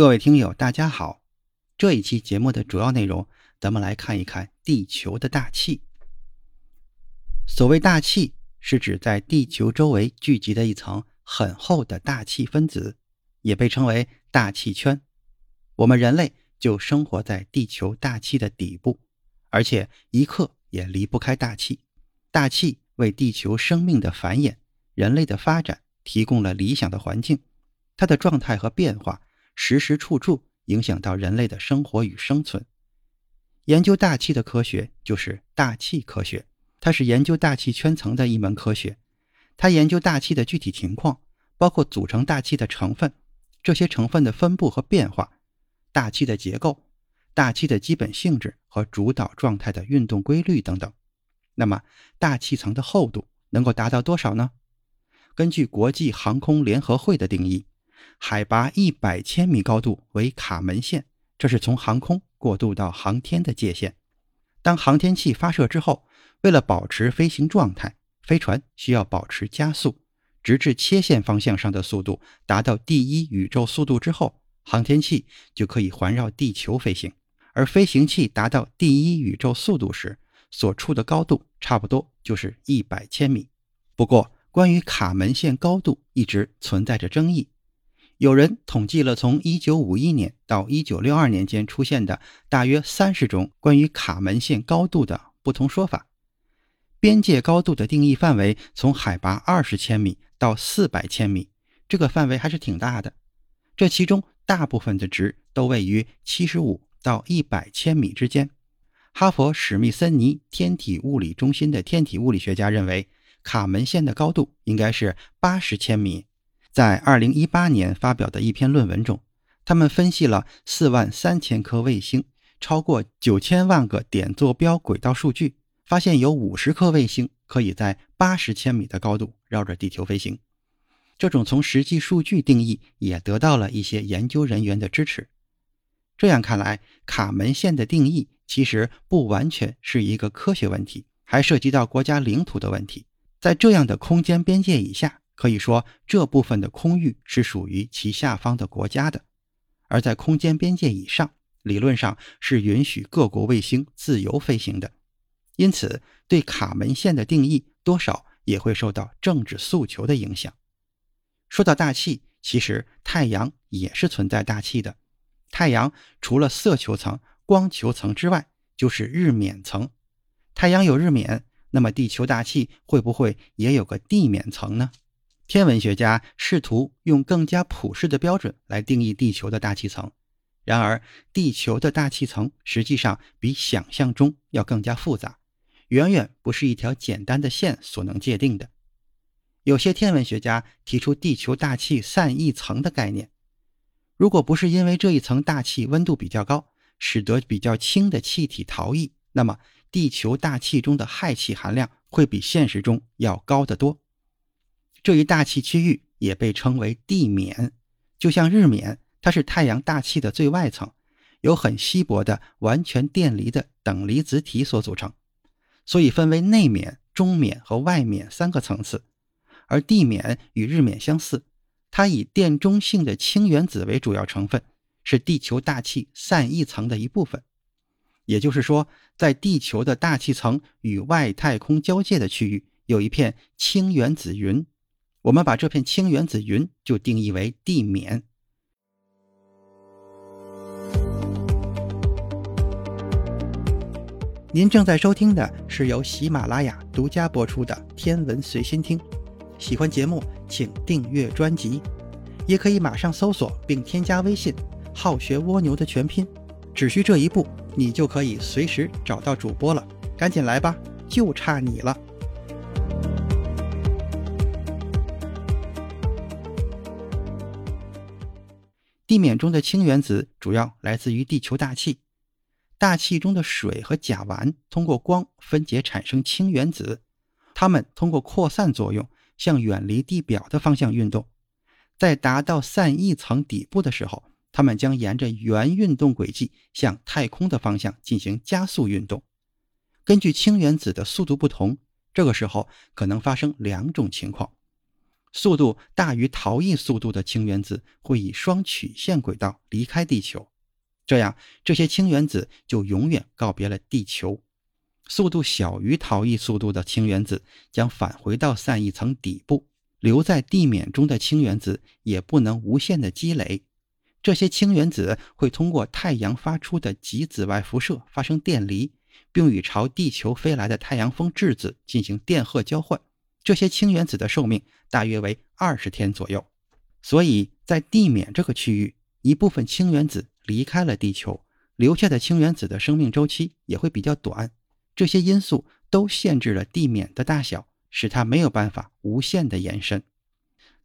各位听友，大家好。这一期节目的主要内容，咱们来看一看地球的大气。所谓大气，是指在地球周围聚集的一层很厚的大气分子，也被称为大气圈。我们人类就生活在地球大气的底部，而且一刻也离不开大气。大气为地球生命的繁衍、人类的发展提供了理想的环境，它的状态和变化。时时处处影响到人类的生活与生存。研究大气的科学就是大气科学，它是研究大气圈层的一门科学。它研究大气的具体情况，包括组成大气的成分、这些成分的分布和变化、大气的结构、大气的基本性质和主导状态的运动规律等等。那么，大气层的厚度能够达到多少呢？根据国际航空联合会的定义。海拔一百千米高度为卡门线，这是从航空过渡到航天的界限。当航天器发射之后，为了保持飞行状态，飞船需要保持加速，直至切线方向上的速度达到第一宇宙速度之后，航天器就可以环绕地球飞行。而飞行器达到第一宇宙速度时，所处的高度差不多就是一百千米。不过，关于卡门线高度一直存在着争议。有人统计了从1951年到1962年间出现的大约三十种关于卡门线高度的不同说法。边界高度的定义范围从海拔二十千米到四百千米，这个范围还是挺大的。这其中大部分的值都位于七十五到一百千米之间。哈佛史密森尼天体物理中心的天体物理学家认为，卡门线的高度应该是八十千米。在二零一八年发表的一篇论文中，他们分析了四万三千颗卫星、超过九千万个点坐标轨道数据，发现有五十颗卫星可以在八十千米的高度绕着地球飞行。这种从实际数据定义也得到了一些研究人员的支持。这样看来，卡门线的定义其实不完全是一个科学问题，还涉及到国家领土的问题。在这样的空间边界以下。可以说，这部分的空域是属于其下方的国家的，而在空间边界以上，理论上是允许各国卫星自由飞行的。因此，对卡门线的定义多少也会受到政治诉求的影响。说到大气，其实太阳也是存在大气的。太阳除了色球层、光球层之外，就是日冕层。太阳有日冕，那么地球大气会不会也有个地冕层呢？天文学家试图用更加普适的标准来定义地球的大气层，然而地球的大气层实际上比想象中要更加复杂，远远不是一条简单的线所能界定的。有些天文学家提出地球大气散逸层的概念，如果不是因为这一层大气温度比较高，使得比较轻的气体逃逸，那么地球大气中的氦气含量会比现实中要高得多。这一大气区域也被称为地冕，就像日冕，它是太阳大气的最外层，由很稀薄的完全电离的等离子体所组成，所以分为内冕、中冕和外冕三个层次。而地冕与日冕相似，它以电中性的氢原子为主要成分，是地球大气散逸层的一部分。也就是说，在地球的大气层与外太空交界的区域，有一片氢原子云。我们把这片氢原子云就定义为地冕。您正在收听的是由喜马拉雅独家播出的《天文随心听》，喜欢节目请订阅专辑，也可以马上搜索并添加微信“好学蜗牛”的全拼，只需这一步，你就可以随时找到主播了。赶紧来吧，就差你了。地面中的氢原子主要来自于地球大气，大气中的水和甲烷通过光分解产生氢原子，它们通过扩散作用向远离地表的方向运动，在达到散逸层底部的时候，它们将沿着原运动轨迹向太空的方向进行加速运动。根据氢原子的速度不同，这个时候可能发生两种情况。速度大于逃逸速度的氢原子会以双曲线轨道离开地球，这样这些氢原子就永远告别了地球。速度小于逃逸速度的氢原子将返回到散逸层底部，留在地面中的氢原子也不能无限的积累。这些氢原子会通过太阳发出的极紫外辐射发生电离，并与朝地球飞来的太阳风质子进行电荷交换。这些氢原子的寿命大约为二十天左右，所以在地面这个区域，一部分氢原子离开了地球，留下的氢原子的生命周期也会比较短。这些因素都限制了地面的大小，使它没有办法无限的延伸。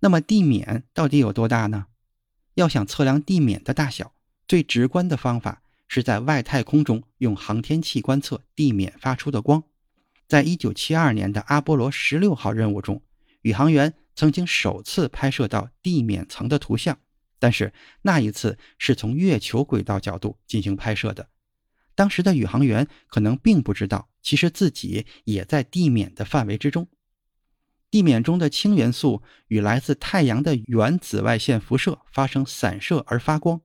那么地面到底有多大呢？要想测量地面的大小，最直观的方法是在外太空中用航天器观测地面发出的光。在一九七二年的阿波罗十六号任务中，宇航员曾经首次拍摄到地面层的图像，但是那一次是从月球轨道角度进行拍摄的。当时的宇航员可能并不知道，其实自己也在地面的范围之中。地面中的氢元素与来自太阳的远紫外线辐射发生散射而发光。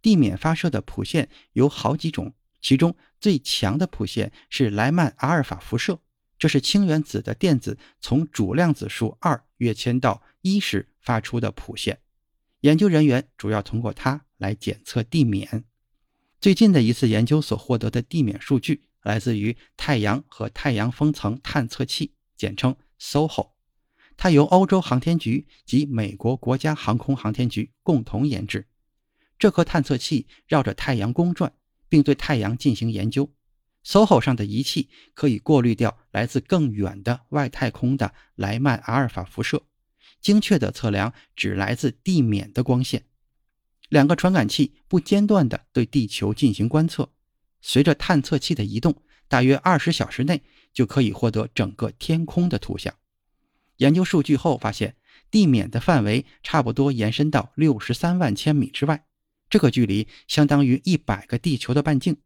地面发射的谱线有好几种。其中最强的谱线是莱曼阿尔法辐射，这是氢原子的电子从主量子数二跃迁到一时发出的谱线。研究人员主要通过它来检测地面。最近的一次研究所获得的地面数据来自于太阳和太阳风层探测器，简称 SOHO。它由欧洲航天局及美国国家航空航天局共同研制。这颗探测器绕着太阳公转。并对太阳进行研究。SOHO 上的仪器可以过滤掉来自更远的外太空的莱曼阿尔法辐射，精确地测量只来自地面的光线。两个传感器不间断地对地球进行观测。随着探测器的移动，大约二十小时内就可以获得整个天空的图像。研究数据后发现，地面的范围差不多延伸到六十三万千米之外。这个距离相当于一百个地球的半径，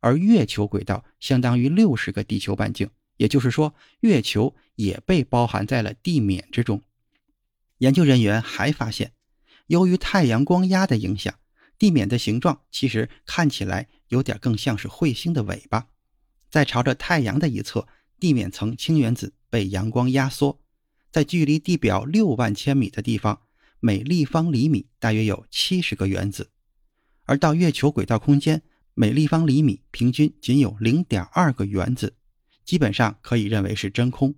而月球轨道相当于六十个地球半径，也就是说，月球也被包含在了地面之中。研究人员还发现，由于太阳光压的影响，地面的形状其实看起来有点更像是彗星的尾巴。在朝着太阳的一侧，地面层氢原子被阳光压缩，在距离地表六万千米的地方，每立方厘米大约有七十个原子。而到月球轨道空间，每立方厘米平均仅有零点二个原子，基本上可以认为是真空。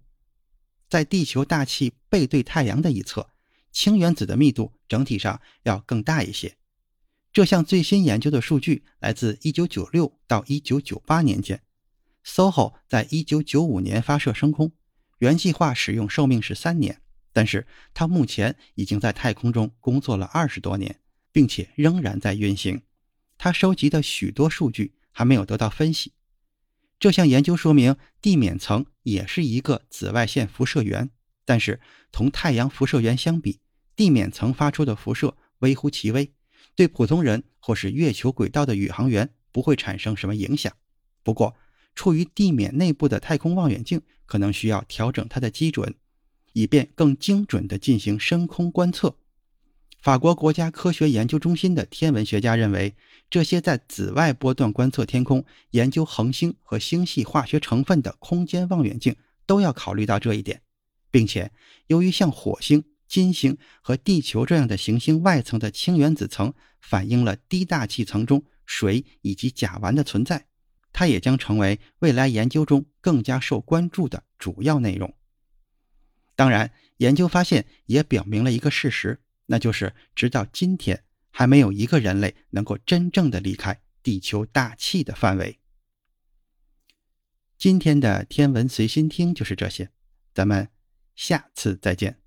在地球大气背对太阳的一侧，氢原子的密度整体上要更大一些。这项最新研究的数据来自1996到1998年间，SOHO 在1995年发射升空，原计划使用寿命是三年，但是它目前已经在太空中工作了二十多年。并且仍然在运行，他收集的许多数据还没有得到分析。这项研究说明，地面层也是一个紫外线辐射源，但是同太阳辐射源相比，地面层发出的辐射微乎其微，对普通人或是月球轨道的宇航员不会产生什么影响。不过，处于地面内部的太空望远镜可能需要调整它的基准，以便更精准地进行深空观测。法国国家科学研究中心的天文学家认为，这些在紫外波段观测天空、研究恒星和星系化学成分的空间望远镜都要考虑到这一点，并且由于像火星、金星和地球这样的行星外层的氢原子层反映了低大气层中水以及甲烷的存在，它也将成为未来研究中更加受关注的主要内容。当然，研究发现也表明了一个事实。那就是，直到今天，还没有一个人类能够真正的离开地球大气的范围。今天的天文随心听就是这些，咱们下次再见。